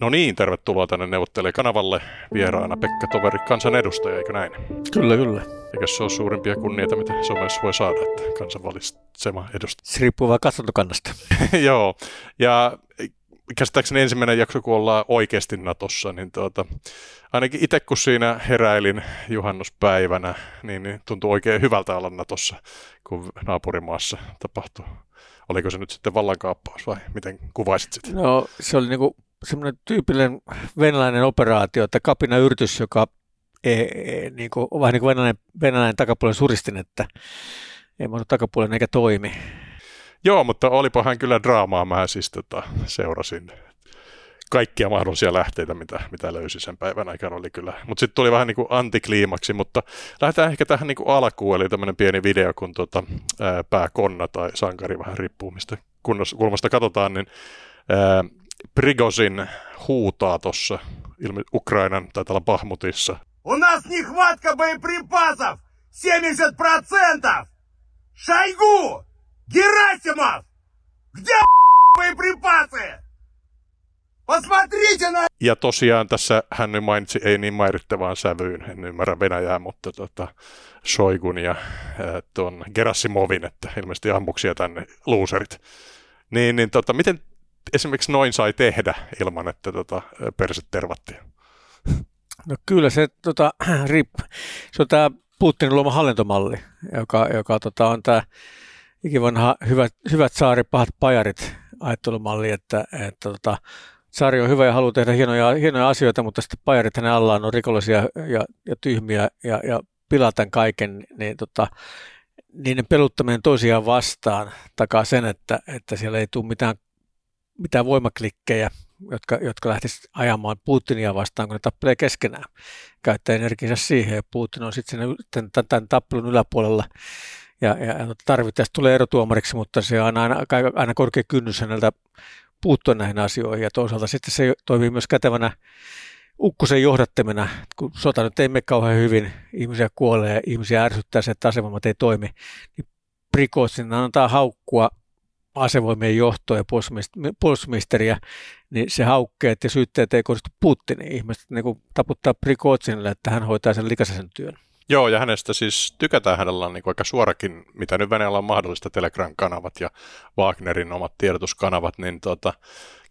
No niin, tervetuloa tänne neuvottelijakanavalle vieraana Pekka Toveri, kansanedustaja, eikö näin? Kyllä, kyllä. Eikö se ole suurimpia kunniaita, mitä somessa voi saada, että kansan valitsema edustaja? Se riippuu vaan katsantokannasta. Joo, ja käsittääkseni ensimmäinen jakso, kun ollaan oikeasti Natossa, niin tuota, ainakin itse kun siinä heräilin juhannuspäivänä, niin, niin tuntuu oikein hyvältä olla Natossa, kun naapurimaassa tapahtuu. Oliko se nyt sitten vallankaappaus vai miten kuvaisit sitä? No se oli niinku semmoinen tyypillinen venäläinen operaatio, että kapina yritys, joka ei, ei, niin kuin, vähän niin kuin venäläinen, venäläinen takapuolen suristin, että ei mahdu takapuolen eikä toimi. Joo, mutta olipahan kyllä draamaa. Mä siis tota, seurasin kaikkia mahdollisia lähteitä, mitä, mitä löysi sen päivän aikana oli kyllä. Mutta sitten tuli vähän niin kuin antikliimaksi, mutta lähdetään ehkä tähän niin kuin alkuun, eli tämmöinen pieni video, kun tota, ää, pääkonna tai sankari vähän riippuu, mistä kulmasta katsotaan, niin Prigosin huutaa tuossa Ukrainan tai täällä Bahmutissa. У нас нехватка боеприпасов! 70%! Шойгу! Герасимов! Где боеприпасы? Посмотрите на... Ja tosiaan tässä hän mainitsi ei niin mairittelevaan sävyyn, en ymmärrä Venäjää, mutta tota, Shoigun ja tuon Gerasimovin, että ilmeisesti ammuksia tänne luuserit. Niin, niin tota, miten esimerkiksi noin sai tehdä ilman, että tota, perset tervattiin? No kyllä se, tota, rip, se on tämä Putinin luoma hallintomalli, joka, joka tota, on tämä ikivanha hyvät, hyvät saari, pahat pajarit ajattelumalli, että, että tota, saari on hyvä ja haluaa tehdä hienoja, hienoja asioita, mutta sitten pajarit hänen allaan on rikollisia ja, ja tyhmiä ja, ja pilaa tämän kaiken, niin tota, niiden peluttaminen toisiaan vastaan takaa sen, että, että siellä ei tule mitään mitään voimaklikkejä, jotka, jotka lähtisivät ajamaan Putinia vastaan, kun ne tappelee keskenään. Käyttää energiansa siihen ja Putin on sitten tämän, tämän tappelun yläpuolella ja, ja, ja tarvittaessa tulee erotuomariksi, mutta se on aina, aina, korkea kynnys häneltä puuttua näihin asioihin ja toisaalta sitten se toimii myös kätevänä ukkosen johdattamena, kun sota nyt ei mene kauhean hyvin, ihmisiä kuolee, ihmisiä ärsyttää se, että asevoimat ei toimi, niin Prikotsin antaa haukkua asevoimien johtoa ja puolustusministeriä, niin se haukkeet ja syytteet ei kohdistu Putinin. Ihmiset niin kuin taputtaa Prikotsinille, että hän hoitaa sen likaisen työn. Joo, ja hänestä siis tykätään hänellä on niin aika suorakin, mitä nyt Venäjällä on mahdollista, Telegram-kanavat ja Wagnerin omat tiedotuskanavat, niin tota,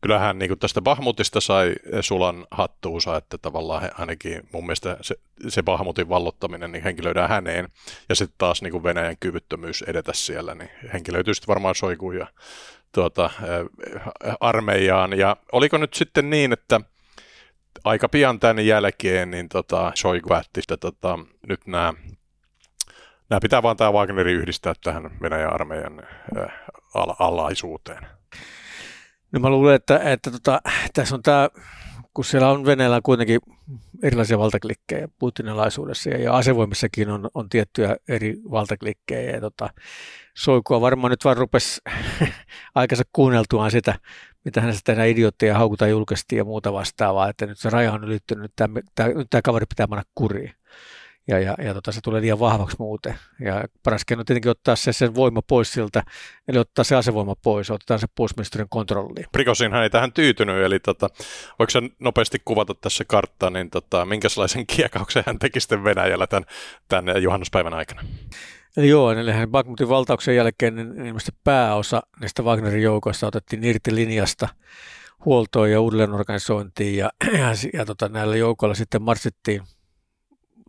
kyllähän niin kuin tästä Bahmutista sai sulan hattuunsa, että tavallaan ainakin mun mielestä se, se Bahmutin vallottaminen niin henkilöidään häneen, ja sitten taas niin kuin Venäjän kyvyttömyys edetä siellä, niin henkilöityy sitten varmaan soikuun ja tuota, armeijaan. Ja oliko nyt sitten niin, että aika pian tämän jälkeen niin tota, Shoigu päätti, että tota, nyt nämä Nämä pitää vaan tämä Wagnerin yhdistää tähän Venäjän armeijan ala- alaisuuteen. No mä luulen, että, että tota, tässä on tämä, kun siellä on Venäjällä kuitenkin erilaisia valtaklikkejä Putinilaisuudessa ja, asevoimissakin on, on tiettyjä eri valtaklikkejä. Ja tota, Soikua varmaan nyt vaan rupesi aikansa kuunneltuaan sitä, mitä hänestä tehdään idiootteja, haukutaan julkisesti ja muuta vastaavaa, että nyt se raja on ylittynyt, nyt tämä, tämä, kaveri pitää panna kuriin ja, ja, ja tota, se tulee liian vahvaksi muuten. Ja paras keino tietenkin ottaa se sen voima pois siltä, eli ottaa se asevoima pois, otetaan se puolustusministeriön kontrolliin. hän ei tähän tyytynyt, eli tota, voiko sen nopeasti kuvata tässä karttaa, niin tota, minkälaisen kiekauksen hän teki sitten Venäjällä tämän, tämän juhannuspäivän aikana? Eli joo, eli hän Bakhmutin valtauksen jälkeen niin ilmeisesti pääosa näistä Wagnerin joukoista otettiin irti linjasta huoltoon ja uudelleenorganisointiin, ja, ja, ja tota, näillä joukoilla sitten marssittiin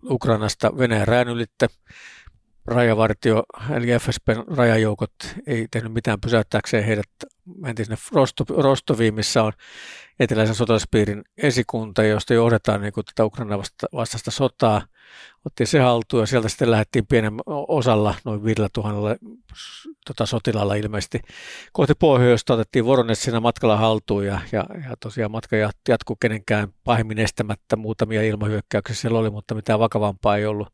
Ukrainasta Venäjän rään ylitte. Rajavartio, eli FSPn rajajoukot ei tehnyt mitään pysäyttääkseen heidät. Mentiin sinne Rostoviin, missä on eteläisen sotilaspiirin esikunta, josta johdetaan niin kuin tätä Ukraina vastaista sotaa. Otti se haltuun ja sieltä sitten lähdettiin pienen osalla, noin 5000 tota, sotilalla ilmeisesti. Kohti pohjoista otettiin Voronet siinä matkalla haltuun ja, ja, ja tosiaan matka jatkuu kenenkään pahemmin estämättä. Muutamia ilmahyökkäyksiä siellä oli, mutta mitään vakavampaa ei ollut.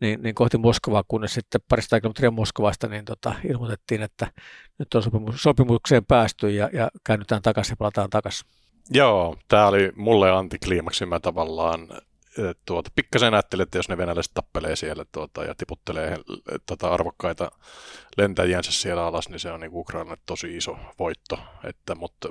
Niin, niin kohti Moskovaa, kunnes sitten parista kilometriä Moskovasta niin tota, ilmoitettiin, että nyt on sopimus, sopimukseen päästy ja, ja käännytään takaisin ja palataan takaisin. Joo, tämä oli mulle antikliimaksi. Mä tavallaan tuota, pikkasen ajattelin, että jos ne venäläiset tappelee siellä tuota, ja tiputtelee tuota, arvokkaita lentäjiänsä siellä alas, niin se on niin Ukrainalle tosi iso voitto. Että, mutta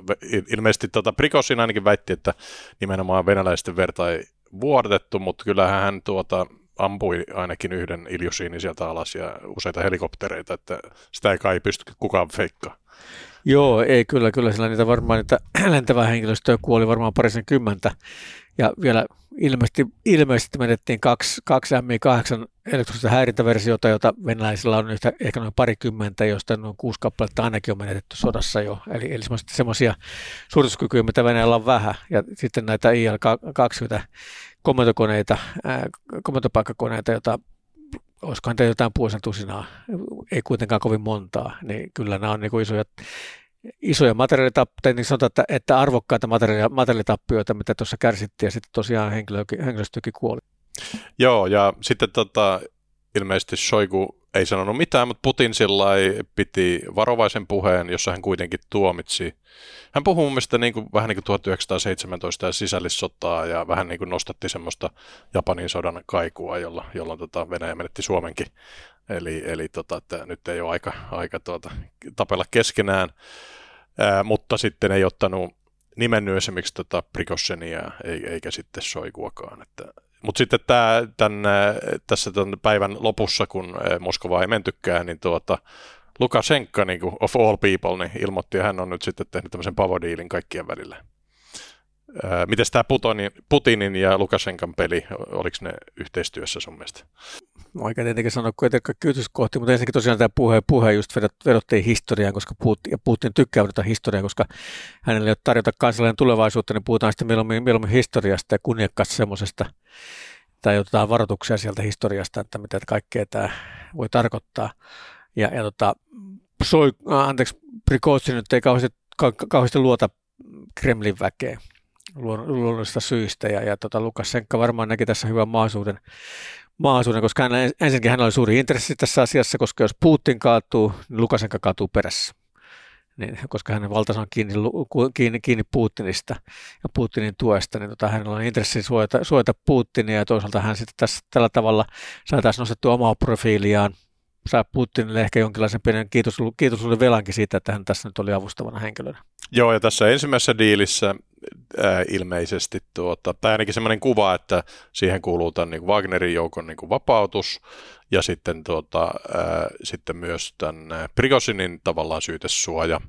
ilmeisesti tuota, Prikosin ainakin väitti, että nimenomaan venäläisten verta ei vuodatettu, mutta kyllähän hän tuota, ampui ainakin yhden Iljusiini sieltä alas ja useita helikoptereita, että sitä ei kai pysty kukaan feikkaa. Joo, ei kyllä, kyllä sillä niitä varmaan niitä lentävää henkilöstöä kuoli varmaan parisen kymmentä. Ja vielä ilmeisesti, ilmeisesti menettiin kaksi, kaksi MI8 elektronista häirintäversiota, jota venäläisillä on yhtä, ehkä noin parikymmentä, joista noin kuusi kappaletta ainakin on menetetty sodassa jo. Eli, eli semmoisia suorituskykyjä, mitä Venäjällä on vähän. Ja sitten näitä IL-20 komentokoneita, komentopaikkakoneita, joita olisikohan teillä jotain puolisen tusinaa, ei kuitenkaan kovin montaa, niin kyllä nämä on niin kuin isoja, isoja materiaalitappioita, niin sanotaan, että, että arvokkaita materiaali, materiaalitappioita, mitä tuossa kärsittiin, ja sitten tosiaan henkilö, henkilöstökin kuoli. Joo, ja sitten tota, ilmeisesti Shoigu ei sanonut mitään, mutta Putin sillä piti varovaisen puheen, jossa hän kuitenkin tuomitsi. Hän puhui mun mielestä niin kuin, vähän niin kuin 1917 ja sisällissotaa ja vähän niin kuin nostatti semmoista Japanin sodan kaikua, jolla, jolloin tota Venäjä menetti Suomenkin. Eli, eli tota, että nyt ei ole aika, aika tuota, tapella keskenään, Ää, mutta sitten ei ottanut nimennyt esimerkiksi tota Prikossenia eikä sitten Soikuakaan. Että, mutta sitten tää, tän, tässä tämän päivän lopussa, kun Moskova ei mentykään, niin tuota, Lukashenka, niin kuin of all people, niin ilmoitti, että hän on nyt sitten tehnyt tämmöisen pavodiilin kaikkien välillä. Miten tämä Putinin ja Lukashenkan peli, oliko ne yhteistyössä sun mielestä? Oikein tietenkin sanoa kuitenkaan kohti, mutta ensinnäkin tosiaan tämä puhe, puhe just vedottiin historiaan, koska Putin, ja Putin tykkää vedota historiaa, koska hänelle ei ole tarjota kansallinen tulevaisuutta, niin puhutaan sitten mieluummin, mieluummin historiasta ja kunniakkaasta semmoisesta, tai otetaan varoituksia sieltä historiasta, että mitä kaikkea tämä voi tarkoittaa. Ja, ja tota, soi, anteeksi, Prigozhin nyt ei kauheasti, kauheasti luota Kremlin väkeä luonnollisista syistä. Ja, ja tota, Lukashenka varmaan näki tässä hyvän mahdollisuuden, mahdollisuuden koska hän, ensinnäkin hänellä oli suuri intressi tässä asiassa, koska jos Putin kaatuu, niin Lukashenka kaatuu perässä. Niin, koska hänen valtansa on kiinni, kiinni, kiinni Putinista ja Putinin tuesta, niin tota, hänellä on intressi suojata, suojata Putinia ja toisaalta hän sitten tässä tällä tavalla sai taas nostettua omaa profiiliaan saa Putinille ehkä jonkinlaisen pienen kiitos, kiitosluuden velankin siitä, että hän tässä nyt oli avustavana henkilönä. Joo, ja tässä ensimmäisessä diilissä ää, ilmeisesti, tuota, tai ainakin sellainen kuva, että siihen kuuluu tämän niin Wagnerin joukon niin kuin vapautus, ja sitten, tuota, ää, sitten myös tämän Prigosinin tavallaan syytesuoja,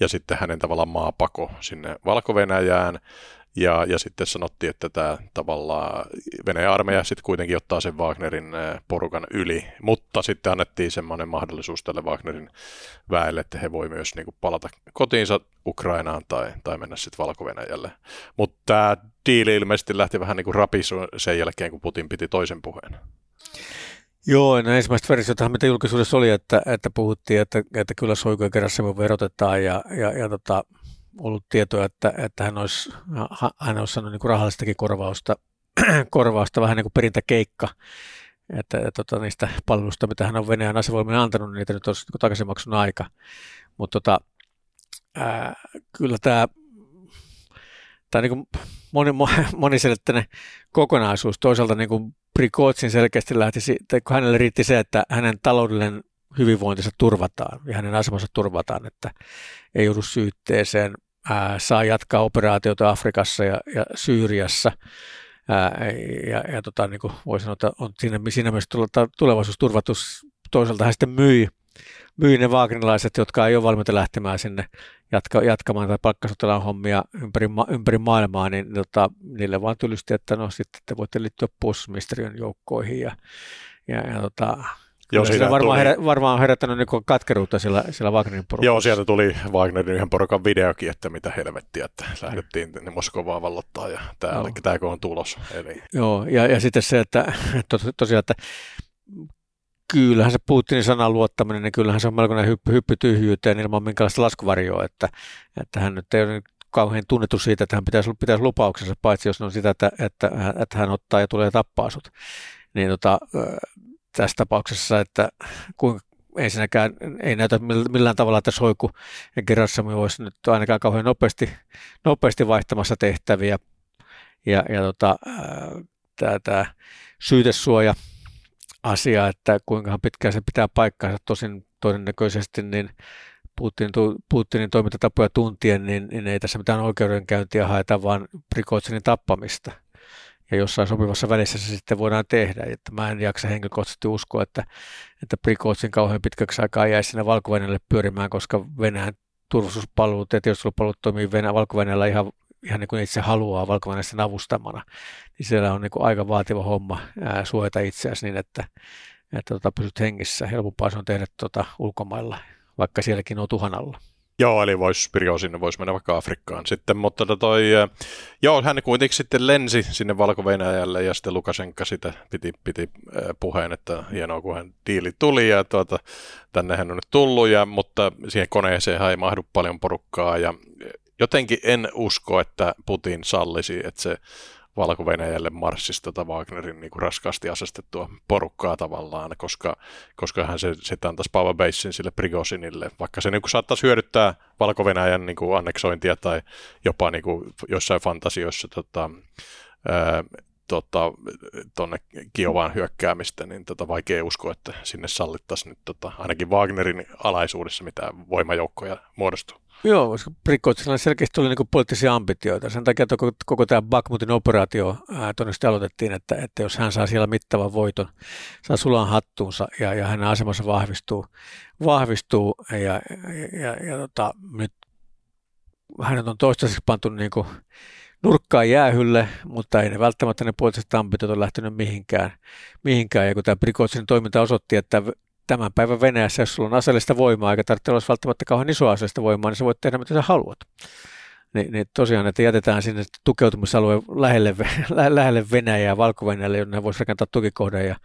ja sitten hänen tavallaan maapako sinne Valko-Venäjään, ja, ja sitten sanottiin, että tämä tavallaan Venäjän armeija sitten kuitenkin ottaa sen Wagnerin porukan yli, mutta sitten annettiin semmoinen mahdollisuus tälle Wagnerin väelle, että he voi myös niin kuin palata kotiinsa Ukrainaan tai, tai mennä sitten Valko-Venäjälle. Mutta tämä diili ilmeisesti lähti vähän niin kuin sen jälkeen, kun Putin piti toisen puheen. Joo, no ensimmäistä versiota, mitä julkisuudessa oli, että, että puhuttiin, että, että kyllä soikuja kerrassa verotetaan ja, ja, ja tota, ollut tietoa, että, että hän olisi, hän olisi saanut niin rahallistakin korvausta, korvausta, vähän niin kuin perintäkeikka, että, että tota, niistä palveluista, mitä hän on Venäjän asevoimien antanut, niin niitä nyt olisi niin takaisinmaksun aika. Mutta tota, ää, kyllä tämä, tämä niin moni, moniselitteinen kokonaisuus. Toisaalta niin kuin Prikotsin selkeästi lähti, kun hänelle riitti se, että hänen taloudellinen hyvinvointinsa turvataan ja hänen asemansa turvataan, että ei joudu syytteeseen ää, saa jatkaa operaatiota Afrikassa ja, ja Syyriassa. Ää, ja ja tota, niin kuin voi sanoa, että on siinä, siinä myös tulevaisuus turvattu. Toisaalta hän sitten myi, myi ne vaagnilaiset, jotka ei ole valmiita lähtemään sinne jatka, jatkamaan tai palkkasotilaan hommia ympäri, ma, ympäri maailmaa, niin tota, niille vaan tylysti, että no sitten te voitte liittyä puolustusministeriön joukkoihin ja, ja, ja tota, Joo, se varmaan, tuli... herä, varmaan herättänyt niin katkeruutta sillä, sillä Wagnerin porukassa. Joo, sieltä tuli Wagnerin yhden porukan videokin, että mitä helvettiä, että lähdettiin tänne Moskovaan vallottaa ja tämä, oli, tämä on tulos. Eli... Joo, ja, ja sitten se, että tos, tosiaan, että kyllähän se Putinin sanan luottaminen, niin kyllähän se on melkoinen hyppy, hyppy tyhjyyteen ilman minkälaista laskuvarjoa, että, että hän nyt ei ole kauhean tunnettu siitä, että hän pitäisi, pitäisi lupauksensa, paitsi jos ne on sitä, että, että, että hän ottaa ja tulee tappaa sut. Niin tota, tässä tapauksessa, että kuinka ensinnäkään ei näytä millään tavalla, että Soiku ja Gerassami olisi nyt ainakaan kauhean nopeasti, nopeasti vaihtamassa tehtäviä. Ja, ja tota, tämä, syytesuoja asia, että kuinka pitkään se pitää paikkaansa. Tosin todennäköisesti niin Putin, Putinin toimintatapoja tuntien, niin, niin ei tässä mitään oikeudenkäyntiä haeta, vaan Prikotsinin tappamista. Ja jossain sopivassa välissä se sitten voidaan tehdä. Että mä en jaksa henkilökohtaisesti uskoa, että, että Prikotsin kauhean pitkäksi aikaa jäisi sinne valko pyörimään, koska Venäjän turvallisuuspalvelut ja tiedustelupalvelut toimii Venä, valko ihan, ihan niin kuin itse haluaa valko avustamana. Niin siellä on niin kuin aika vaativa homma ää, suojata itseäsi niin, että, että tota, pysyt hengissä. Helpompaa se on tehdä tota, ulkomailla vaikka sielläkin on tuhan alla. Joo, eli voisi Pirjo sinne, voisi mennä vaikka Afrikkaan sitten, mutta tota toi, joo, hän kuitenkin sitten lensi sinne valko ja sitten Lukasenka sitä piti, piti puheen, että hienoa kun hän diili tuli ja tuota, tänne hän on nyt tullut, ja, mutta siihen koneeseen ei mahdu paljon porukkaa ja jotenkin en usko, että Putin sallisi, että se valko marssista tota Wagnerin niin kuin raskaasti asestettua porukkaa tavallaan, koska, koska hän se sitten antaisi power basein sille Prigosinille, vaikka se niin kuin saattaisi hyödyttää valko niin kuin anneksointia tai jopa niin kuin jossain fantasioissa tota, tota, tuonne Kiovaan hyökkäämistä, niin tota, vaikea uskoa, että sinne sallittaisiin nyt tota, ainakin Wagnerin alaisuudessa mitään voimajoukkoja muodostuu. Joo, koska Prikotsilla selkeästi oli niin poliittisia ambitioita. Sen takia koko, koko tämä Bakhmutin operaatio tuonne aloitettiin, että, että jos hän saa siellä mittavan voiton, saa sulan hattuunsa ja, ja hänen asemansa vahvistuu, vahvistuu ja, ja, ja, ja tota, nyt hänet on toistaiseksi pantu niin kuin nurkkaan jäähylle, mutta ei ne välttämättä ne poliittiset ambitiot ole lähtenyt mihinkään. mihinkään. Ja kun tämä Prikotsin toiminta osoitti, että tämän päivän Venäjässä, jos sulla on aseellista voimaa, eikä tarvitse olla välttämättä kauhean iso aseellista voimaa, niin sä voit tehdä mitä sä haluat. Ni, niin tosiaan, että jätetään sinne tukeutumisalue lähelle, lähelle Venäjää, valko jonne voisi rakentaa tukikohdan ja,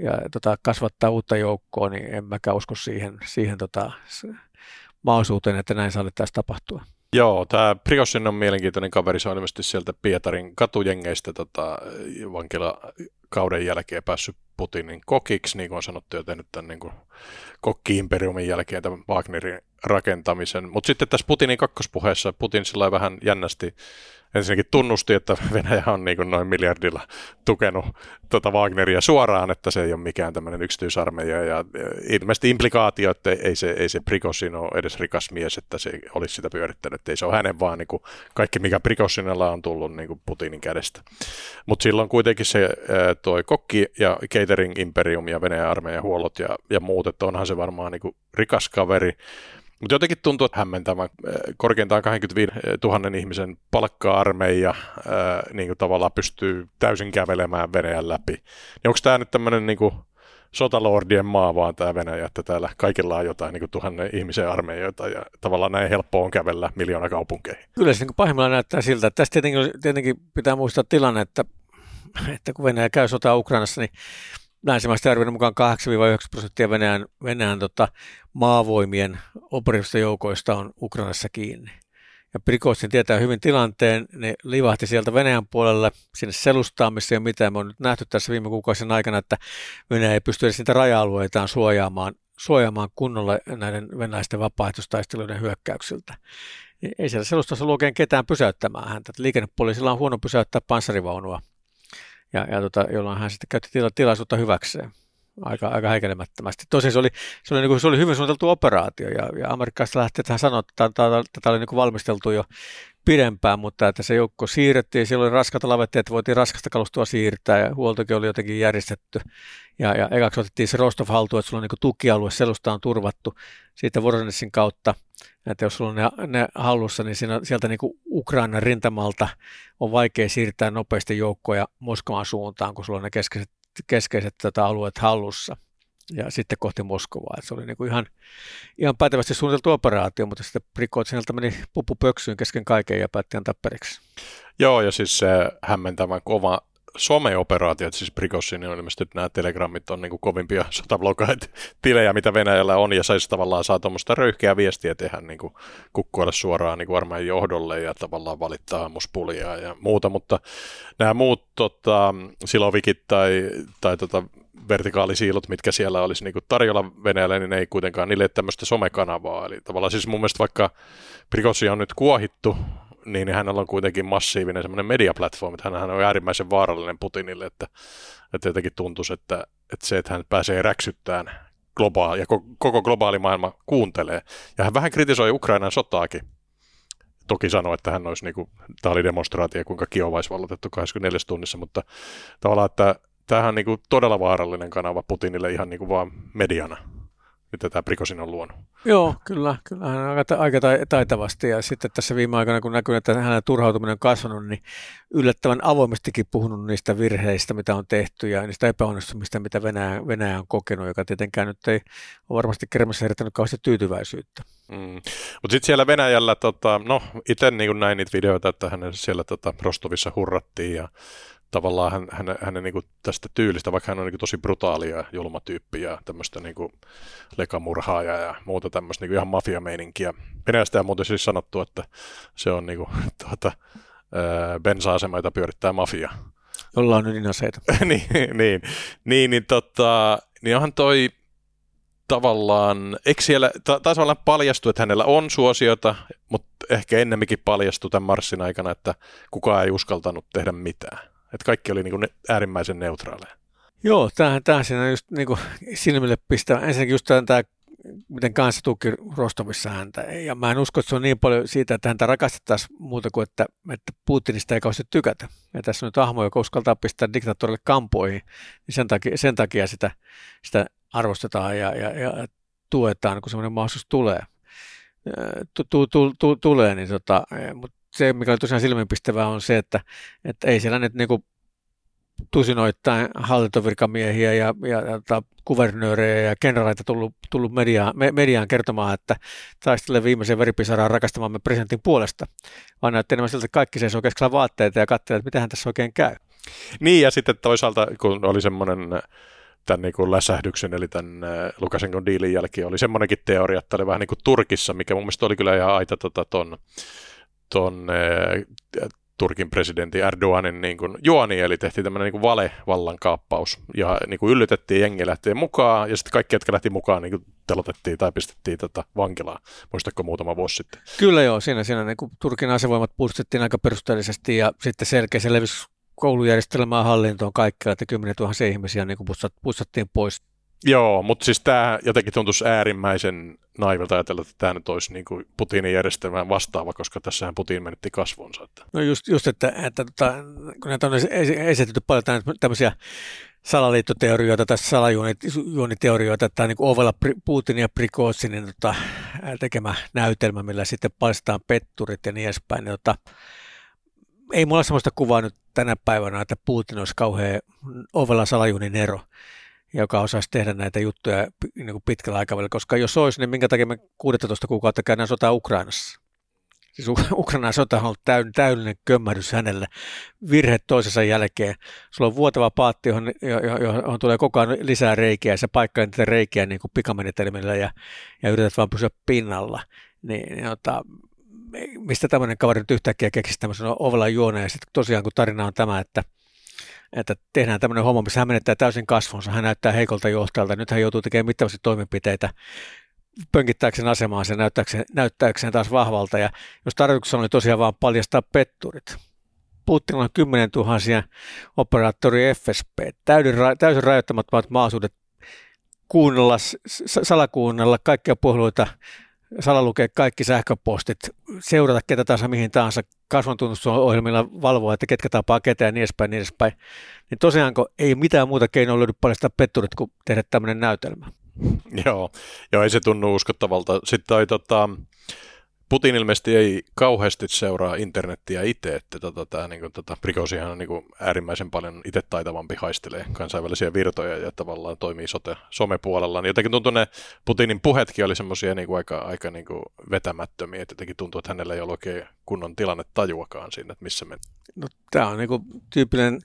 ja tota, kasvattaa uutta joukkoa, niin en mäkään usko siihen, siihen tota, mahdollisuuteen, että näin sallittaisi tapahtua. Joo, tämä Priosin on mielenkiintoinen kaveri, se on ilmeisesti sieltä Pietarin katujengeistä tota, vankilakauden jälkeen päässyt Putinin kokiksi, niin kuin on sanottu, ja tehnyt tämän niin kuin, kokki-imperiumin jälkeen tämän Wagnerin rakentamisen. Mutta sitten tässä Putinin kakkospuheessa Putin sillä vähän jännästi ensinnäkin tunnusti, että Venäjä on niin noin miljardilla tukenut tuota Wagneria suoraan, että se ei ole mikään tämmöinen yksityisarmeija. Ja ilmeisesti implikaatio, että ei se, ei se Prikosin ole edes rikas mies, että se olisi sitä pyörittänyt. Ei se ole hänen vaan niin kuin kaikki, mikä Prikosinella on tullut niin kuin Putinin kädestä. Mutta silloin kuitenkin se toi kokki ja catering imperium ja Venäjän armeijan huollot ja, ja muut, että onhan se varmaan niin kuin rikas kaveri. Mutta jotenkin tuntuu, hämmentävän korkeintaan 25 000 ihmisen palkka-armeija ää, niin kuin tavallaan pystyy täysin kävelemään Venäjän läpi. Niin onko tämä nyt tämmöinen niin sotalordien maa vaan tämä Venäjä, että täällä kaikilla on jotain niin kuin tuhannen ihmisen armeijoita ja tavallaan näin helppoa on kävellä miljoona kaupunkeihin. Kyllä se niin pahimmillaan näyttää siltä, että tässä tietenkin, tietenkin pitää muistaa tilanne, että, että kun Venäjä käy sotaa Ukrainassa, niin länsimaisten arvioiden mukaan 8-9 prosenttia Venäjän, Venäjän tota, maavoimien operatiivisista joukoista on Ukrainassa kiinni. Ja Prikostin tietää hyvin tilanteen, ne livahti sieltä Venäjän puolelle sinne selustaan, missä ei ole mitään. Me on nyt nähty tässä viime kuukausien aikana, että Venäjä ei pysty edes niitä raja-alueitaan suojaamaan, suojaamaan kunnolla näiden venäläisten vapaaehtoistaisteluiden hyökkäyksiltä. Ei siellä selustassa ollut ketään pysäyttämään häntä. Liikennepoliisilla on huono pysäyttää panssarivaunua ja, ja tota, jolloin hän sitten käytti tila, tilaisuutta hyväkseen aika, aika häikelemättömästi. Tosin se oli, se oli, niin kuin, se oli hyvin suunniteltu operaatio ja, ja amerikkalaiset lähti, että hän sanoi, että tätä oli niin valmisteltu jo pidempään, mutta että se joukko siirrettiin, siellä oli raskata lavettia, että voitiin raskasta kalustoa siirtää ja huoltokin oli jotenkin järjestetty. Ja, ja ekaksi otettiin se Rostov haltuun, että sulla on niin tukialue, selusta on turvattu siitä Voronessin kautta. Että jos sulla on ne, ne hallussa, niin siinä, sieltä niin Ukrainan rintamalta on vaikea siirtää nopeasti joukkoja Moskovan suuntaan, kun sulla on ne keskeiset, keskeiset tätä alueet hallussa ja sitten kohti Moskovaa. Et se oli niinku ihan, ihan pätevästi suunniteltu operaatio, mutta sitten Prikotsinelta meni pupu pöksyyn kesken kaiken ja päätti antaa periksi. Joo, ja siis se hämmentävän kova someoperaatiot, siis Prigozhin on ilmeisesti nämä telegrammit on niin kuin kovimpia sotablogaita tilejä, mitä Venäjällä on, ja saisi tavallaan saa tuommoista röyhkeää viestiä tehdä niin kuin kukkuilla suoraan niin kuin armeijan johdolle ja tavallaan valittaa muspulia ja muuta, mutta nämä muut tota, silovikit tai, tai tota, vertikaalisiilot, mitkä siellä olisi niin tarjolla Venäjälle, niin ne ei kuitenkaan, niille tämmöistä somekanavaa. Eli tavallaan siis mun mielestä vaikka Prigozhin on nyt kuohittu niin hänellä on kuitenkin massiivinen semmoinen mediaplatformi, että hän on äärimmäisen vaarallinen Putinille, että, että jotenkin tuntuisi, että, että se, että hän pääsee räksyttämään globaali, ja koko globaali maailma kuuntelee. Ja hän vähän kritisoi Ukrainan sotaakin. Toki sanoi, että hän olisi, niin kuin, tämä oli demonstraatio, kuinka Kio olisi vallotettu 24 tunnissa, mutta tavallaan, että tämähän on niin kuin todella vaarallinen kanava Putinille ihan niin kuin vaan mediana mitä tämä Prikosin on luonut. Joo, kyllä. kyllä hän on aika, aika taitavasti ja sitten tässä viime aikoina, kun näkyy, että hänen turhautuminen on kasvanut, niin yllättävän avoimestikin puhunut niistä virheistä, mitä on tehty ja niistä epäonnistumista, mitä Venäjä, Venäjä on kokenut, joka tietenkään nyt ei ole varmasti kermassa herättänyt kauheasti tyytyväisyyttä. Mm. Mutta sitten siellä Venäjällä, tota, no itse niin näin niitä videoita, että hänen siellä tota, Rostovissa hurrattiin ja tavallaan hän, hän, hänen niin kuin tästä tyylistä, vaikka hän on niin kuin tosi brutaalia ja julma tyyppi ja tämmöistä niin kuin lekamurhaaja ja muuta tämmöistä niin kuin ihan mafiameininkiä. Venäjästä on muuten siis sanottu, että se on niin kuin, tuota, bensa-asema, jota pyörittää mafia. Jolla on ydinaseita. niin, niin, niin, niin, tota, niin onhan toi tavallaan, eikö siellä, taisi olla paljastu, että hänellä on suosiota, mutta ehkä ennemminkin paljastui tämän marssin aikana, että kukaan ei uskaltanut tehdä mitään. Että kaikki oli niin kuin äärimmäisen neutraaleja. Joo, tämähän, tämähän siinä just niin kuin silmille pistää. Ensinnäkin just tämä, miten kanssa tuki Rostovissa häntä. Ja mä en usko, että se on niin paljon siitä, että häntä rakastettaisiin muuta kuin, että, että Putinista ei kauheasti tykätä. Ja tässä on nyt ahmo, joka uskaltaa pistää diktaattorille kampoihin, niin sen takia, sen takia sitä, sitä arvostetaan ja, ja, ja tuetaan, kun semmoinen mahdollisuus tulee. Tu, tu, tu, tu, tulee, niin tota, mutta se, mikä oli tosiaan silmiinpistävää, on se, että, että ei siellä nyt niinku tusinoittain hallintovirkamiehiä ja, ja, ja tota, kuvernöörejä ja kenraaleita tullut, tullut mediaan, me, mediaan kertomaan, että taistelee viimeisen veripisaraan rakastamamme presidentin puolesta, vaan näytti enemmän siltä, että kaikki seisoo keskellä vaatteita ja katselee, että mitähän tässä oikein käy. Niin, ja sitten toisaalta, kun oli semmoinen tämän niin kuin läsähdyksen, eli tämän Lukasenkon diilin jälkeen, oli semmoinenkin teoria, että oli vähän niin kuin Turkissa, mikä mun mielestä oli kyllä ihan aita tota, ton tuon eh, Turkin presidentti Erdoganin niin kuin juoni, eli tehtiin tämmöinen niin vale-vallankaappaus, ja niin kuin yllytettiin jengi lähtee mukaan, ja sitten kaikki, jotka lähti mukaan, niin kuin telotettiin tai pistettiin tätä vankilaan. Muistatko muutama vuosi sitten? Kyllä joo, siinä, siinä niin kuin Turkin asevoimat puhdistettiin aika perusteellisesti, ja sitten selkeä se levisi koulujärjestelmään hallintoon kaikkea, että kymmenen tuhansia ihmisiä niin kuin pussattiin pois Joo, mutta siis tämä jotenkin tuntuisi äärimmäisen naivilta ajatella, että tämä nyt olisi niin kuin Putinin järjestelmään vastaava, koska tässähän Putin menetti kasvonsa. Että. No just, just että, että tota, kun näitä on esitetty paljon tämmöisiä salaliittoteorioita tai salajuoniteorioita, että tämä niin ovella Putin ja Prigozhinin tota, tekemä näytelmä, millä sitten paljastetaan petturit ja niin edespäin. Niin, tota, ei mulla sellaista kuvaa nyt tänä päivänä, että Putin olisi kauhean ovella salajuunin ero joka osaisi tehdä näitä juttuja niin kuin pitkällä aikavälillä, koska jos olisi, niin minkä takia me 16 kuukautta käydään sotaa Ukrainassa? Siis Ukrainan sota on ollut täydellinen kömmähdys hänelle, virhe toisensa jälkeen. Sulla on vuotava paatti, johon, johon tulee koko ajan lisää reikiä, ja se paikkaa niitä reikiä niin kuin pikamenetelmillä ja, ja yrität vaan pysyä pinnalla. Niin, niin ota, mistä tämmöinen kaveri nyt yhtäkkiä keksisi tämmöisen ovella juoneen, ja sitten tosiaan kun tarina on tämä, että – että tehdään tämmöinen homma, missä hän menettää täysin kasvonsa, hän näyttää heikolta johtajalta, nyt hän joutuu tekemään mittavasti toimenpiteitä pönkittääkseen asemaansa ja näyttääkseen, näyttääkseen taas vahvalta, ja jos tarkoituksena oli tosiaan vaan paljastaa petturit. Putinilla on 10 tuhansia operaattori FSP, täysin, täysin rajoittamattomat mahdollisuudet kuunnella, salakuunnella kaikkia puheluita salalukea kaikki sähköpostit, seurata ketä tahansa mihin tahansa kasvantunnusohjelmilla valvoa, että ketkä tapaa ketä ja niin edespäin, niin edespäin. Niin tosiaanko ei mitään muuta keinoa löydy paljastaa petturit kuin tehdä tämmöinen näytelmä. Joo, joo ei se tunnu uskottavalta. Sitten toi, tota, Putin ilmeisesti ei kauheasti seuraa internettiä itse, että tota, tämä niin tota, Prigozhihan on niin kuin, äärimmäisen paljon itse taitavampi haistelee kansainvälisiä virtoja ja tavallaan toimii sote, somepuolella. Niin jotenkin tuntuu ne Putinin puhetkin oli semmoisia niin aika, aika niin kuin vetämättömiä, että jotenkin tuntuu, että hänellä ei ole oikein kunnon tilanne tajuakaan siinä, että missä me. No, tämä on niin kuin tyypillinen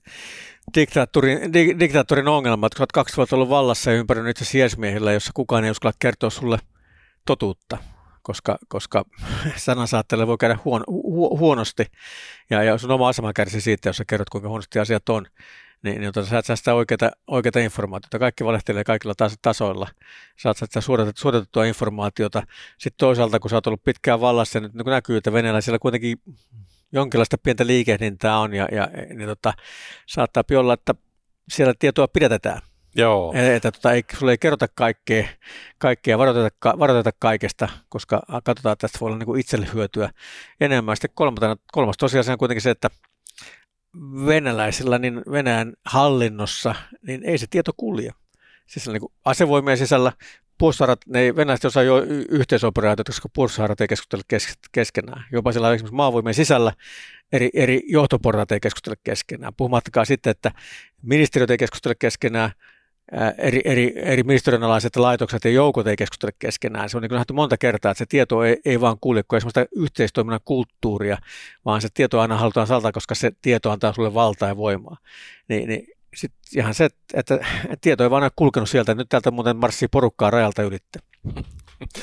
diktaattorin, di, diktaattorin ongelma, että kun olet kaksi vuotta ollut vallassa ja ympäröinyt itse jossa kukaan ei uskalla kertoa sulle totuutta koska, koska sanansaattelu voi käydä huon, hu, huonosti ja, ja sun oma asema kärsii siitä, jos sä kerrot, kuinka huonosti asiat on. niin, niin saat sä sitä oikeaa, oikeaa informaatiota. Kaikki valehtelee kaikilla tas- tasoilla. Saat sitä suodatettua, suodatettua informaatiota. Sitten toisaalta, kun sä oot ollut pitkään vallassa, nyt niin näkyy, että Venäjällä kuitenkin jonkinlaista pientä liikehdintää on, ja, ja niin tota, saattaa olla, että siellä tietoa pidätetään. Joo. Että tota, ei, sulle ei kerrota kaikkea, kaikkea varoiteta, varoiteta kaikesta, koska katsotaan, että tästä voi olla niin kuin itselle hyötyä enemmän. Sitten kolmas tosiasia on kuitenkin se, että venäläisillä, niin Venäjän hallinnossa, niin ei se tieto kulje. Siis niin kuin asevoimien sisällä puolustushaarat, ne venäläiset osaa jo yhteisoperaatioita, koska puolustushaarat ei keskustele keskenään. Jopa siellä esimerkiksi maavoimien sisällä eri, eri johtoportaat ei keskustele keskenään. Puhumattakaan sitten, että ministeriöt ei keskustele keskenään, eri, eri, eri ministeriön alaiset laitokset ja joukot ei keskustele keskenään. Se on niin nähty monta kertaa, että se tieto ei, ei vaan kulje, kun ei sellaista yhteistoiminnan kulttuuria, vaan se tieto aina halutaan saltaa, koska se tieto antaa sulle valtaa ja voimaa. Niin, niin sitten ihan se, että, tieto ei vaan ole kulkenut sieltä, nyt täältä muuten marssii porukkaa rajalta ylitte.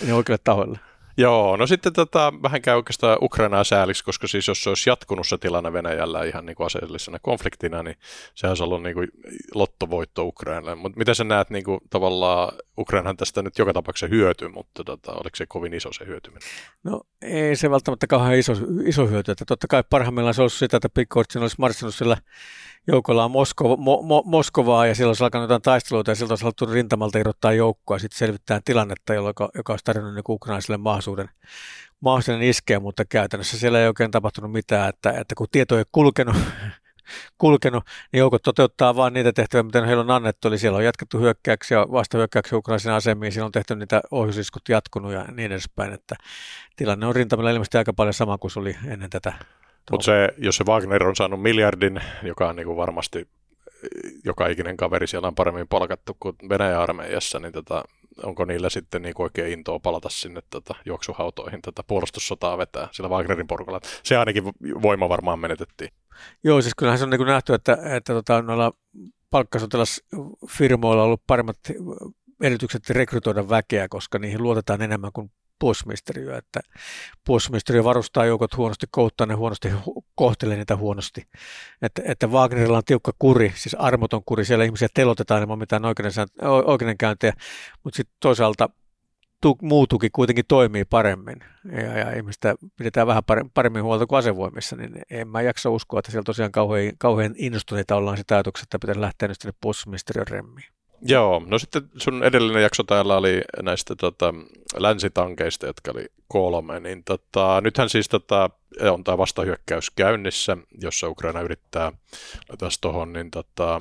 Ja oikeille tahoille. Joo, no sitten tota, vähän käy oikeastaan Ukrainaa sääliksi, koska siis jos se olisi jatkunut se tilanne Venäjällä ihan niin kuin aseellisena konfliktina, niin se olisi ollut niin kuin lottovoitto Ukrainalle. Mutta miten sä näet niin kuin, tavallaan, Ukrainahan tästä nyt joka tapauksessa hyöty, mutta tota, oliko se kovin iso se hyötyminen? No ei se välttämättä kauhean iso, iso hyöty, että totta kai parhaimmillaan se olisi sitä, että Pikkotsin olisi marssinut sillä joukollaan Moskova, Mo, Mo, Moskovaa ja silloin olisi alkanut jotain taisteluita ja silloin olisi haluttu rintamalta irrottaa joukkoa ja sitten selvittää tilannetta, joka, joka olisi tarjonnut niin ukrainaisille mahdollisuuden, mahdollisuuden iskeä, mutta käytännössä siellä ei oikein tapahtunut mitään, että, että kun tieto ei kulkenut, kulkenut, niin joukot toteuttaa vain niitä tehtäviä, mitä heillä on annettu. Eli siellä on jatkettu hyökkäyksiä, vastahyökkäyksiä ukrainaisiin asemiin, siellä on tehty niitä ohjusiskut jatkunut ja niin edespäin. Että tilanne on rintamilla ilmeisesti aika paljon sama kuin se oli ennen tätä mutta se, jos se Wagner on saanut miljardin, joka on niin kuin varmasti joka ikinen kaveri siellä on paremmin palkattu kuin Venäjän armeijassa, niin tota, onko niillä sitten niin oikein intoa palata sinne tota, juoksuhautoihin tätä puolustussotaa vetää sillä Wagnerin porukalla. Se ainakin voima varmaan menetettiin. Joo, siis kyllähän se on niin nähty, että, että tota, noilla palkkasotilasfirmoilla on ollut paremmat edellytykset rekrytoida väkeä, koska niihin luotetaan enemmän kuin puolustusministeriö, että puolustusministeriö varustaa joukot huonosti, kouttaa ne huonosti, kohtelee niitä huonosti. Että, että Wagnerilla on tiukka kuri, siis armoton kuri, siellä ihmisiä telotetaan ilman mitään oikeudenkäyntejä, mutta sitten toisaalta muu tuki kuitenkin toimii paremmin ja, ja ihmistä pidetään vähän paremmin huolta kuin asevoimissa, niin en mä jaksa uskoa, että siellä tosiaan kauhean, kauhean innostuneita ollaan sitä ajatuksesta, että pitäisi lähteä nyt sinne puolustusministeriön remmiin. Joo, no sitten sun edellinen jakso täällä oli näistä tota, länsitankeista, jotka oli kolme, niin tota, nythän siis tota, on tämä vastahyökkäys käynnissä, jossa Ukraina yrittää taas tuohon, niin tota,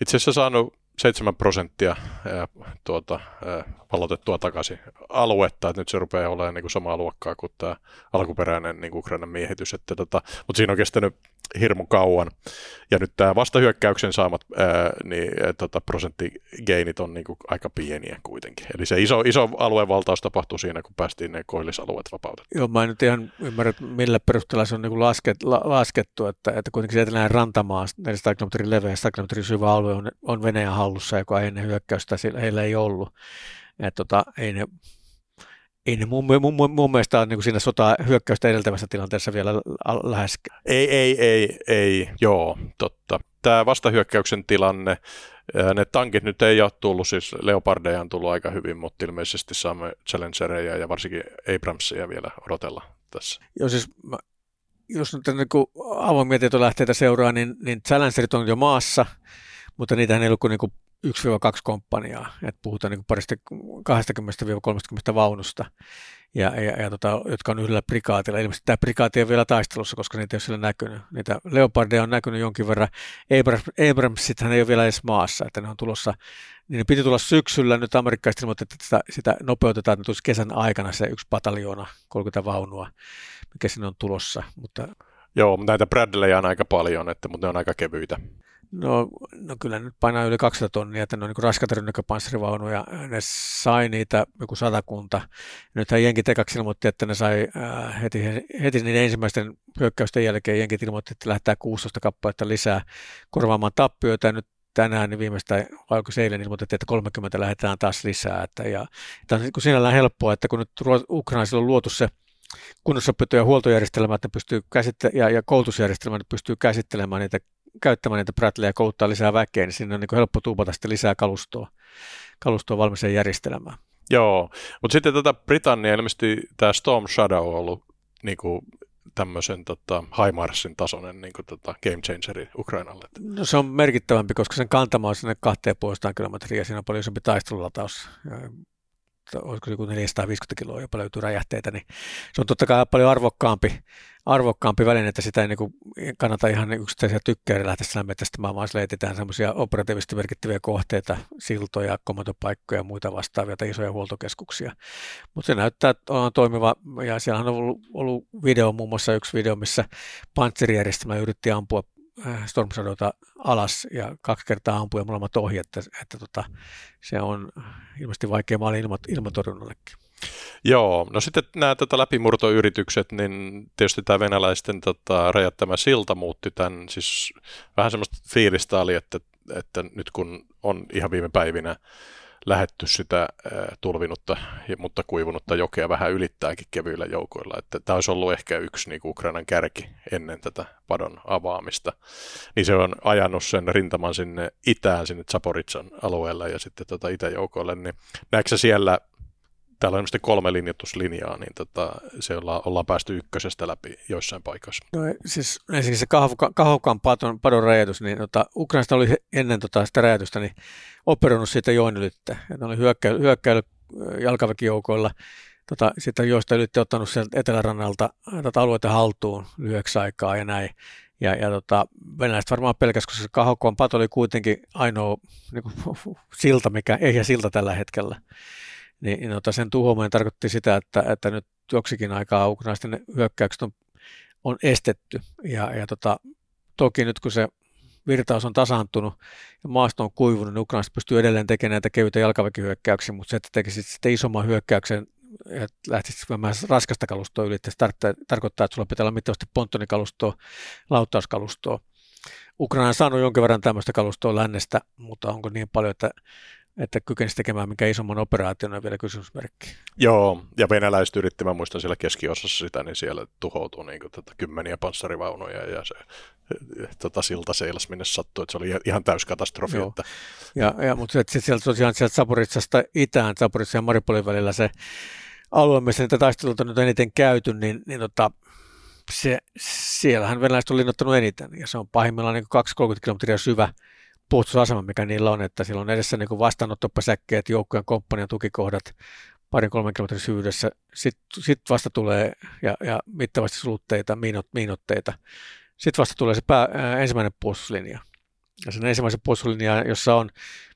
itse asiassa saanut 7 prosenttia ää, tuota, ää, valotettua takaisin aluetta, että nyt se rupeaa olemaan niin kuin samaa luokkaa kuin tämä alkuperäinen niin kuin Ukrainan miehitys, että tota, mutta siinä on kestänyt hirmu kauan. Ja nyt tämä vastahyökkäyksen saamat ää, niin, tota, prosenttigeinit on niin kuin aika pieniä kuitenkin. Eli se iso, iso aluevaltaus tapahtui siinä, kun päästiin ne koillisalueet vapautettua. Joo, mä en nyt ihan ymmärrä, millä perusteella se on niin kuin lasket, la, laskettu, että, että kuitenkin se etelänä rantamaa, 400 kilometrin leveä, 100 kilometrin syvä alue on, on Venäjän hallussa, joka ennen hyökkäystä heillä ei ollut. Et tota, ei ne ei ne mun, mun, mun mielestä ole niin siinä sota hyökkäystä edeltävässä tilanteessa vielä lähes. Ei, ei, ei, ei, joo, totta. Tämä vastahyökkäyksen tilanne, ne tankit nyt ei ole tullut, siis Leopardeja on tullut aika hyvin, mutta ilmeisesti saamme Challengereja ja varsinkin Abramsia vielä odotella tässä. Joo, siis mä, jos nyt niin avoimia tietolähteitä seuraa, niin, niin Challengerit on jo maassa, mutta niitä ei ollut kuin, niin kuin 1-2 komppaniaa, että puhutaan niin parista 20-30 vaunusta, ja, ja, ja tota, jotka on yhdellä prikaatilla. Ilmeisesti tämä prikaati on vielä taistelussa, koska niitä ei ole siellä näkynyt. Niitä Leopardeja on näkynyt jonkin verran. Abrams, Abramsithan ei ole vielä edes maassa, että ne on tulossa, niin ne piti tulla syksyllä, nyt amerikkalaiset ilmoittivat, että sitä, sitä nopeutetaan, että kesän aikana se yksi pataljoona, 30 vaunua, mikä sinne on tulossa. Mutta Joo, näitä Bradleyja on aika paljon, että, mutta ne on aika kevyitä. No, no kyllä nyt painaa yli 200 tonnia, että ne on niin raskaita rynnäkköpanssarivaunuja. Ne sai niitä joku satakunta. Nythän Jenkit ekaksi ilmoitti, että ne sai äh, heti, heti niiden ensimmäisten hyökkäysten jälkeen Jenkit ilmoitti, että lähtää 16 kappaletta lisää korvaamaan tappioita. Ja nyt tänään niin viimeistään, vai se eilen ilmoitettiin, että 30 lähdetään taas lisää. Että, ja, tämä on niin sinällään helppoa, että kun nyt Ukrainaisilla on luotu se kunnossapito- ja huoltojärjestelmä, että pystyy käsitte- ja, ja koulutusjärjestelmä että pystyy käsittelemään niitä käyttämään niitä Bradleyja ja kouluttaa lisää väkeä, niin sinne on niin helppo tuupata sitten lisää kalustoa, kalustoa valmiiseen järjestelmään. Joo, mutta sitten tätä tota Britannia ilmeisesti tämä Storm Shadow on ollut niin kuin tämmöisen tota, HIMARSin tasoinen niin kuin, tota, game changeri Ukrainalle? No se on merkittävämpi, koska sen kantama on sinne 2,5 kilometriä ja siinä on paljon isompi taistelulataus olisiko se joku 450 kiloa jopa löytyy räjähteitä, niin se on totta kai paljon arvokkaampi, arvokkaampi väline, että sitä ei niin kuin kannata ihan yksittäisiä tykkäitä lähteä sillä metästämään, vaan sillä etsitään semmoisia operatiivisesti merkittäviä kohteita, siltoja, komantopaikkoja ja muita vastaavia tai isoja huoltokeskuksia. Mutta se näyttää, on toimiva, ja siellä on ollut, ollut video, muun muassa yksi video, missä pantsirijärjestelmä yritti ampua Storm Shadowta alas ja kaksi kertaa ampui ja molemmat ohi, että, että tota, se on ilmeisesti vaikea maali ilma, ilmatorjunnallekin. Joo, no sitten nämä tota, läpimurtoyritykset, niin tietysti tämä venäläisten tota, räjättämä silta muutti tämän, siis vähän semmoista fiilistä oli, että, että nyt kun on ihan viime päivinä lähetty sitä tulvinutta, mutta kuivunutta jokea vähän ylittääkin kevyillä joukoilla. Että tämä olisi ollut ehkä yksi niin Ukrainan kärki ennen tätä padon avaamista. Niin se on ajanut sen rintaman sinne itään, sinne Zaporitsan alueelle ja sitten tota itäjoukoille. Niin näetkö siellä täällä on kolme linjoituslinjaa, niin tota, se ollaan, ollaan päästy ykkösestä läpi joissain paikoissa. No, siis ensinnäkin se kahaukan padon, padon räjätys, niin tota, Ukrainasta oli ennen tota, sitä räjätystä niin operoinut siitä joen ylittä. Ne oli hyökkäily, hyökkäily jalkaväkijoukoilla, tota, sitä joista ylitti ottanut sieltä etelärannalta tota, alueita haltuun lyhyeksi aikaa ja näin. Ja, ja tota, venäläiset varmaan pelkäs, koska se kahokon pato oli kuitenkin ainoa niin kuin, silta, mikä ei silta tällä hetkellä niin, tota sen tuhoaminen tarkoitti sitä, että, että nyt joksikin aikaa ukrainaisten hyökkäykset on, on estetty. Ja, ja tota, toki nyt kun se virtaus on tasaantunut ja maasto on kuivunut, niin ukrainaiset pystyy edelleen tekemään näitä kevyitä jalkaväkihyökkäyksiä, mutta se, että tekisi sitten isomman hyökkäyksen ja lähtisi vähän raskasta kalustoa yli, se tarkoittaa, että sulla pitää olla mittavasti ponttonikalustoa, lauttauskalustoa. Ukraina on saanut jonkin verran tämmöistä kalustoa lännestä, mutta onko niin paljon, että että kykenisi tekemään mikä isomman operaation on vielä kysymysmerkki. Joo, ja venäläiset yritti, mä muistan siellä keskiosassa sitä, niin siellä tuhoutui niin kuin, tota, kymmeniä panssarivaunuja ja se tota, silta seilas minne sattui, että se oli ihan täys katastrofi. Että... Ja, ja, mutta sitten sieltä tosiaan sieltä Saporitsasta itään, Saporitsa ja Maripolin välillä se alue, missä niitä taisteluita on nyt eniten käyty, niin, niin tota, se, siellähän venäläiset on linnottanut eniten, ja se on pahimmillaan niin 2-30 kilometriä syvä puolustusasema, mikä niillä on, että siellä on edessä niin vastaanottopäsäkkeet, joukkojen komppanian tukikohdat parin kolmen kilometrin syvyydessä. Sitten sit vasta tulee ja, ja mittavasti sulutteita, miinot, miinotteita. Sitten vasta tulee se pää, ää, ensimmäinen puolustuslinja. Ja sen ensimmäisen puolustuslinja, jossa on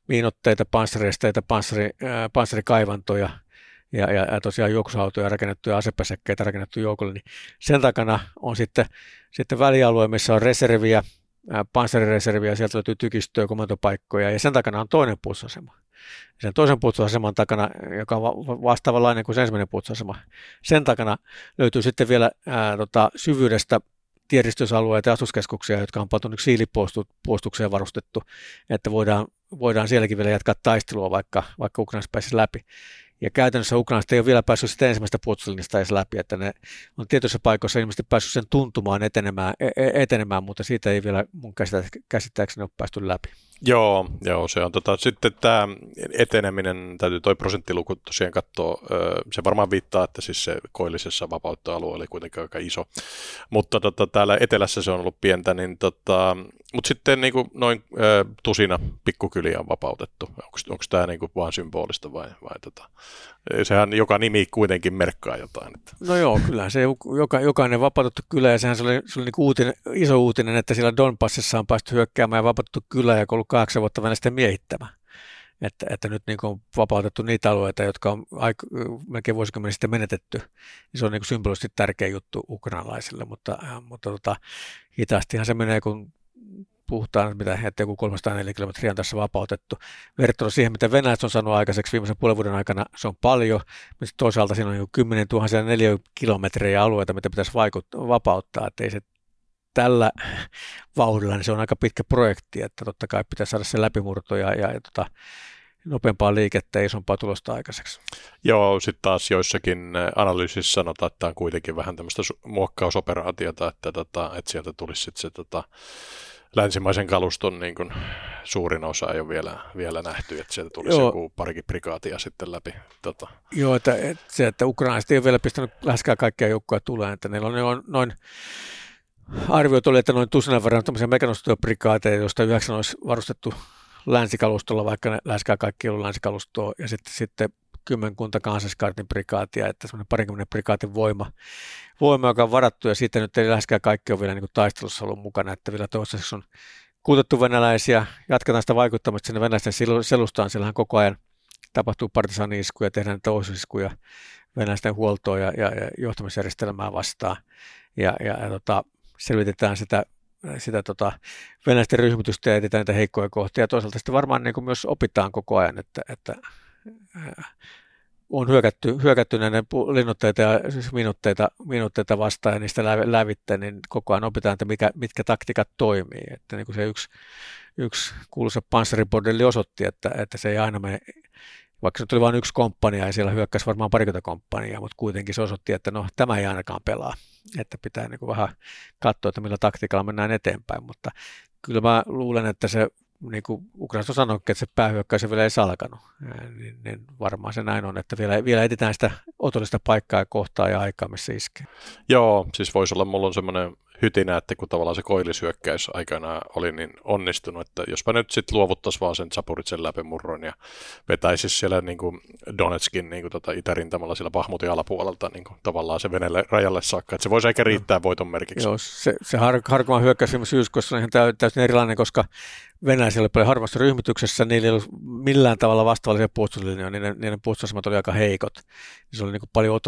miinotteita, panssaristeita, panssari, ää, panssarikaivantoja ja, ja, ja tosiaan juoksuautoja rakennettuja asepäsäkkeitä rakennettu joukolle, niin sen takana on sitten, sitten välialue, missä on reserviä, panssarireserviä, sieltä löytyy tykistöä, komantopaikkoja ja sen takana on toinen puolustusasema. Sen toisen puolustusaseman takana, joka on vastaavanlainen kuin se ensimmäinen puolustusasema, sen takana löytyy sitten vielä ää, tota, syvyydestä tieristysalueita ja asuskeskuksia, jotka on pantu siilipuolustukseen varustettu, että voidaan, voidaan sielläkin vielä jatkaa taistelua, vaikka, vaikka Ukrainassa pääsisi läpi. Ja käytännössä Ukrainasta ei ole vielä päässyt sitä ensimmäistä puolustuslinjasta edes läpi, että ne on tietyissä paikoissa ilmeisesti päässyt sen tuntumaan etenemään, e, e, etenemään mutta siitä ei vielä mun käsittääkseni ole päästy läpi. Joo, joo se on tota, sitten tämä eteneminen, täytyy toi prosenttiluku tosiaan katsoa, se varmaan viittaa, että siis se koillisessa vapautta-alue oli kuitenkin aika iso, mutta tota, täällä etelässä se on ollut pientä, niin tota, mutta sitten niin kuin noin ö, tusina pikkukyliä on vapautettu. Onko tämä niin kuin vaan symbolista vai, vai tota, sehän joka nimi kuitenkin merkkaa jotain. Että. No joo, kyllä se joka, jokainen vapautettu kylä ja sehän se oli, se oli niin uutinen, iso uutinen, että siellä Donbassissa on päästy hyökkäämään ja vapautettu kylä ja kahdeksan vuotta Venäjästä miehittämään. Että, että nyt niin on vapautettu niitä alueita, jotka on aika, melkein vuosikymmenen sitten menetetty. Se on niin symbolisesti tärkeä juttu ukrainalaisille, mutta, mutta tota, hitaastihan se menee, kun puhutaan, mitä, että joku 304 kilometriä on tässä vapautettu. Verrattuna siihen, mitä Venäjät on saanut aikaiseksi viimeisen puolen vuoden aikana, se on paljon, mutta toisaalta siinä on jo 10 000 kilometriä alueita, mitä pitäisi vaikuttaa, vapauttaa, että ei se tällä vauhdilla, niin se on aika pitkä projekti, että totta kai pitäisi saada se läpimurto ja, ja, ja tota, nopeampaa liikettä ja isompaa tulosta aikaiseksi. Joo, sitten taas joissakin analyysissä sanotaan, että tämä on kuitenkin vähän tämmöistä muokkausoperaatiota, että, tota, että sieltä tulisi sitten se tota, länsimaisen kaluston niin kuin, suurin osa ei ole vielä, vielä nähty, että sieltä tulisi Joo. joku parikin prikaatia sitten läpi. Tota. Joo, että, että se, että ukrainalaiset ei ole vielä pistänyt läheskään kaikkia joukkoja tulee, että neillä on noin, noin arviot oli, että noin tusinan verran tämmöisiä mekanostoprikaateja, joista yhdeksän olisi varustettu länsikalustolla, vaikka ne läheskään kaikki ollut länsikalustoa, ja sitten, sitten kymmenkunta kansalliskartin prikaatia, että semmoinen parikymmenen prikaatin voima, voima, joka on varattu, ja sitten nyt ei läheskään kaikki ole vielä niin taistelussa ollut mukana, että vielä toistaiseksi on kuutettu venäläisiä, jatketaan sitä vaikuttamista sinne venäläisten selustaan, siellähän koko ajan tapahtuu partisaani-iskuja, tehdään niitä osuiskuja venäläisten huoltoa ja, ja, ja johtamisjärjestelmää vastaan, ja, ja, ja tota, selvitetään sitä, sitä tota, venäläisten ryhmitystä ja etsitään niitä heikkoja kohtia. Toisaalta sitten varmaan niin kuin myös opitaan koko ajan, että, että on hyökätty, hyökätty näiden linnutteita ja siis minuutteita, minuutteita vastaan ja niistä lävi, lävitte, niin koko ajan opitaan, että mikä, mitkä taktiikat toimii. Että niin kuin se yksi, yksi kuuluisa panssaribordelli osoitti, että, että se ei aina mene, vaikka se tuli vain yksi komppania ja siellä hyökkäsi varmaan parikymmentä komppania, mutta kuitenkin se osoitti, että no tämä ei ainakaan pelaa, että pitää niin kuin vähän katsoa, että millä taktiikalla mennään eteenpäin, mutta kyllä mä luulen, että se niin kuin Ukrainasta on sanonut, että se päähyökkäys vielä ei salkanut, niin, niin varmaan se näin on, että vielä, vielä etsitään sitä otollista paikkaa ja kohtaa ja aikaa, missä iskee. Joo, siis voisi olla, mulla on semmoinen hytinä, että kun tavallaan se koillisyökkäys aikanaan oli niin onnistunut, että jospa nyt sitten luovuttaisiin vaan sen Sapuritsen läpimurron ja vetäisi siellä niin kuin Donetskin niin kuin tota itärintamalla siellä Pahmutin alapuolelta niin kuin tavallaan se Venäjälle rajalle saakka, että se voisi ehkä riittää voiton merkiksi. Joo, se, se har, Harkoman hyökkäys syyskuussa on ihan täysin erilainen, koska venäläisillä oli paljon harvassa ryhmityksessä, niillä ei ollut millään tavalla vastaavallisia puolustuslinjoja, niiden, niiden puolustusasemat oli aika heikot. Se oli niin kuin paljon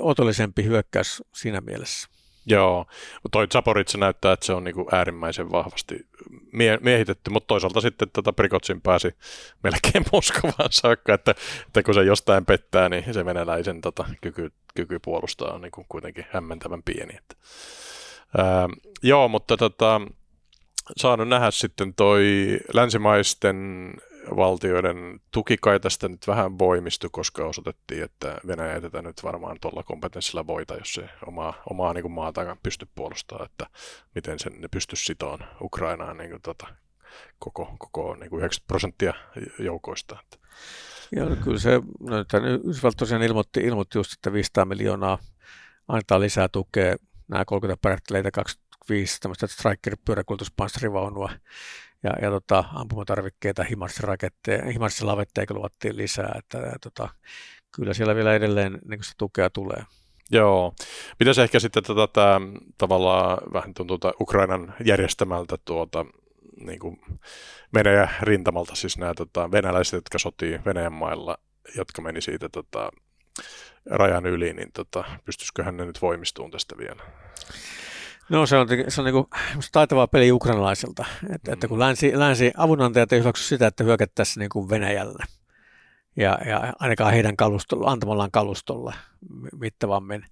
otollisempi hyökkäys siinä mielessä. Joo, mutta toi Zaporitsa näyttää, että se on niinku äärimmäisen vahvasti mie- miehitetty, mutta toisaalta sitten tota Prikotsin pääsi melkein Moskovaan saakka, että, että kun se jostain pettää, niin se venäläisen tota, kyky, kyky puolustaa on niinku kuitenkin hämmentävän pieni. Että. Ää, joo, mutta tota, saanut nähdä sitten toi länsimaisten valtioiden tuki kai tästä nyt vähän voimistui, koska osoitettiin, että Venäjä tätä nyt varmaan tuolla kompetenssilla voita, jos se omaa, omaa niin kuin maata pysty puolustamaan, että miten sen ne pystyisi sitoon Ukrainaan niin kuin tota, koko, koko niin kuin 90 prosenttia joukoista. Että. Joo, kyllä se, no, Yhdysvallat tosiaan ilmoitti, ilmoitti just, että 500 miljoonaa antaa lisää tukea, nämä 30 pärähteleitä, 25 tämmöistä striker-pyöräkultuspanssarivaunua ja, ja tota, ampumatarvikkeita, himarssilavetteja luvattiin lisää, että ja, tota, kyllä siellä vielä edelleen niin sitä tukea tulee. Joo. Se ehkä sitten tätä, tätä tavallaan vähän tuntuu tuota Ukrainan järjestämältä tuota, niin kuin Venäjän rintamalta, siis nämä tota, venäläiset, jotka sotii Venäjän mailla, jotka meni siitä tota, rajan yli, niin tota, pystyisiköhän ne nyt voimistuun tästä vielä? No se on, se on niin taitavaa peli ukrainalaisilta, että, mm. että kun länsi, länsi avunantajat ei hyväksy sitä, että hyökättäisiin niin kuin Venäjälle ja, ja ainakaan heidän kalustolla, antamallaan kalustolla mittavammin,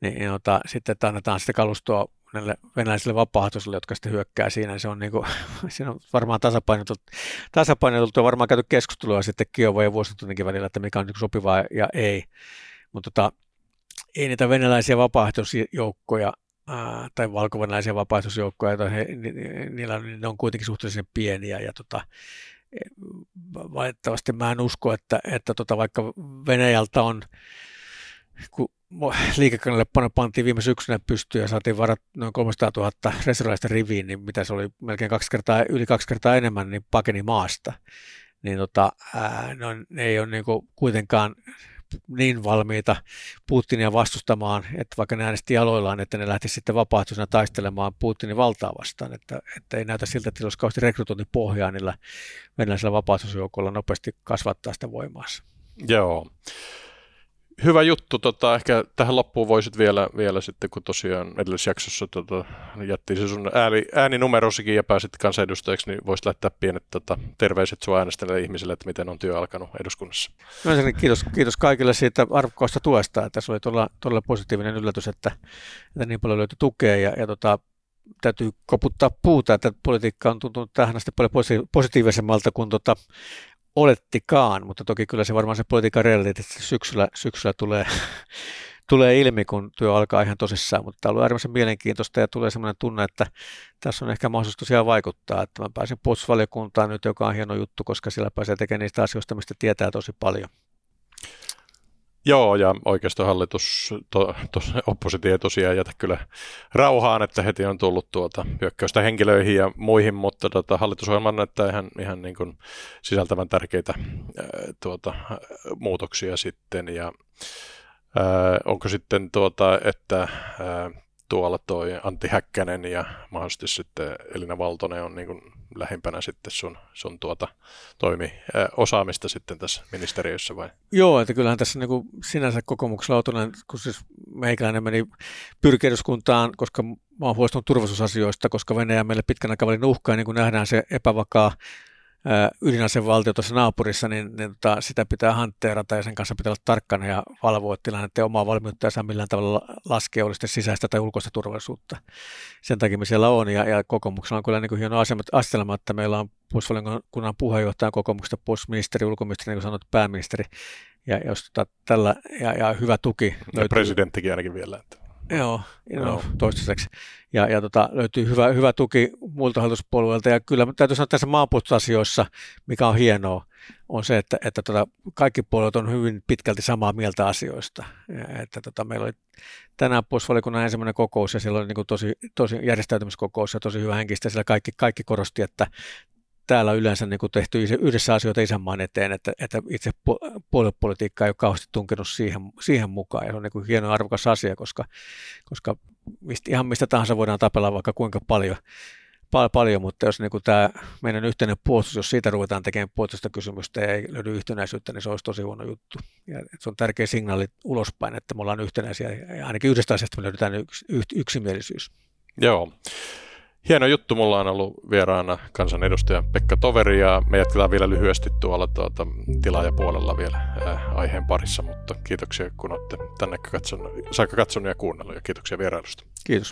niin, niin ota, sitten että annetaan sitä kalustoa näille venäläisille vapaaehtoisille, jotka sitten hyökkää siinä. Se on, niin kuin, siinä on varmaan tasapainotultu, tasapainotultu ja varmaan käyty keskustelua sitten Kiova ja Washingtoninkin välillä, että mikä on niin sopivaa ja ei. Mutta tota, ei niitä venäläisiä vapaaehtoisjoukkoja tai valkovenäläisiä vapaaehtoisjoukkoja, joita he, ni, niillä on, ne on kuitenkin suhteellisen pieniä ja tota, valitettavasti mä en usko, että, että tota, vaikka Venäjältä on, kun liikekanalle pantiin viime syksynä pystyyn ja saatiin varat noin 300 000 reserviläistä riviin, niin mitä se oli melkein kaksi kertaa, yli kaksi kertaa enemmän, niin pakeni maasta. Niin tota, ää, no, ne ei ole niin kuitenkaan niin valmiita Putinia vastustamaan, että vaikka ne äänesti aloillaan, että ne lähtisi sitten vapaaehtoisena taistelemaan Putinin valtaa vastaan, että, että ei näytä siltä, että olisi kauheasti rekrytointipohjaa niillä venäläisillä vapaaehtoisjoukoilla nopeasti kasvattaa sitä voimaansa. Joo hyvä juttu. Tota, ehkä tähän loppuun voisit vielä, vielä sitten, kun tosiaan edellisessä jaksossa tota, jättiin se sun ääni, ääninumerosikin ja pääsit kansanedustajaksi, niin voisit laittaa pienet tota, terveiset sinua äänestäneille ihmisille, että miten on työ alkanut eduskunnassa. No, kiitos, kiitos kaikille siitä arvokkaasta tuesta. Että se oli todella, todella positiivinen yllätys, että, että niin paljon löytyi tukea ja, ja tota, täytyy koputtaa puuta, että politiikka on tuntunut tähän asti paljon positiivisemmalta kuin tota, olettikaan, mutta toki kyllä se varmaan se politiikan realiteetti syksyllä, syksyllä tulee, tulee ilmi, kun työ alkaa ihan tosissaan, mutta tämä on ollut äärimmäisen mielenkiintoista ja tulee sellainen tunne, että tässä on ehkä mahdollisuus tosiaan vaikuttaa, että mä pääsin puolustusvaliokuntaan nyt, joka on hieno juttu, koska sillä pääsee tekemään niistä asioista, mistä tietää tosi paljon. Joo, ja oikeistohallitus, to, to, oppositio ei tosiaan jätä kyllä rauhaan, että heti on tullut tuota hyökkäystä henkilöihin ja muihin, mutta tota, hallitusohjelma näyttää ihan, ihan niin kuin sisältävän tärkeitä ää, tuota, muutoksia sitten, ja ää, onko sitten tuota, että ää, tuolla toi Antti Häkkänen ja mahdollisesti sitten Elina Valtonen on niin kuin lähimpänä sitten sun, sun tuota toimi ää, osaamista sitten tässä ministeriössä vai? Joo, että kyllähän tässä niin kuin sinänsä kokoomuksella kun siis meikäläinen meni pyrki eduskuntaan, koska mä oon huolestunut turvallisuusasioista, koska Venäjä meille pitkän aikavälin uhkaa, niin kuin nähdään se epävakaa ydinasevaltio tuossa naapurissa, niin, niin tota, sitä pitää hantteerata ja sen kanssa pitää olla tarkkana ja valvoa tilannetta ja omaa valmiutta ja saa millään tavalla laskea, oli sisäistä tai ulkoista turvallisuutta. Sen takia me siellä on ja, ja kokoomuksella on kyllä niin kuin hieno astelma, että meillä on puolustusvaliokunnan puheenjohtajan kokoomuksesta puolustusministeri, ulkoministeri, niin kuin sanot, pääministeri ja, jos tota, tällä, ja, ja hyvä tuki. Ja löytyy, presidenttikin ainakin vielä. Että. Joo, no, toistaiseksi. Ja, ja tota, löytyy hyvä, hyvä tuki muilta hallituspuolueilta. Ja kyllä täytyy sanoa tässä maanpuolustusasioissa, mikä on hienoa, on se, että, että tota, kaikki puolueet on hyvin pitkälti samaa mieltä asioista. Ja, että tota, meillä oli tänään puolustusvaliokunnan ensimmäinen kokous ja siellä oli niin tosi, tosi järjestäytymiskokous ja tosi hyvä henkistä. Siellä kaikki, kaikki korosti, että täällä yleensä niin kuin tehty yhdessä asioita isänmaan eteen, että, että itse puoluepolitiikka ei ole kauheasti tunkenut siihen, siihen mukaan. Ja se on niin kuin hieno arvokas asia, koska, koska mistä, ihan mistä tahansa voidaan tapella vaikka kuinka paljon, pal- paljon mutta jos niin kuin tämä meidän yhteinen puolustus, jos siitä ruvetaan tekemään puolustusta kysymystä ja ei löydy yhtenäisyyttä, niin se olisi tosi huono juttu. Ja se on tärkeä signaali ulospäin, että me ollaan yhtenäisiä ja ainakin yhdestä asiasta me löydetään yks, yksimielisyys. Joo. Hieno juttu, mulla on ollut vieraana kansanedustaja Pekka Toveri ja me jatketaan vielä lyhyesti tuolla tuota, tilaajapuolella vielä ää, aiheen parissa, mutta kiitoksia kun olette tänne katsonut, saakka katsonut ja kuunnellut ja kiitoksia vierailusta. Kiitos.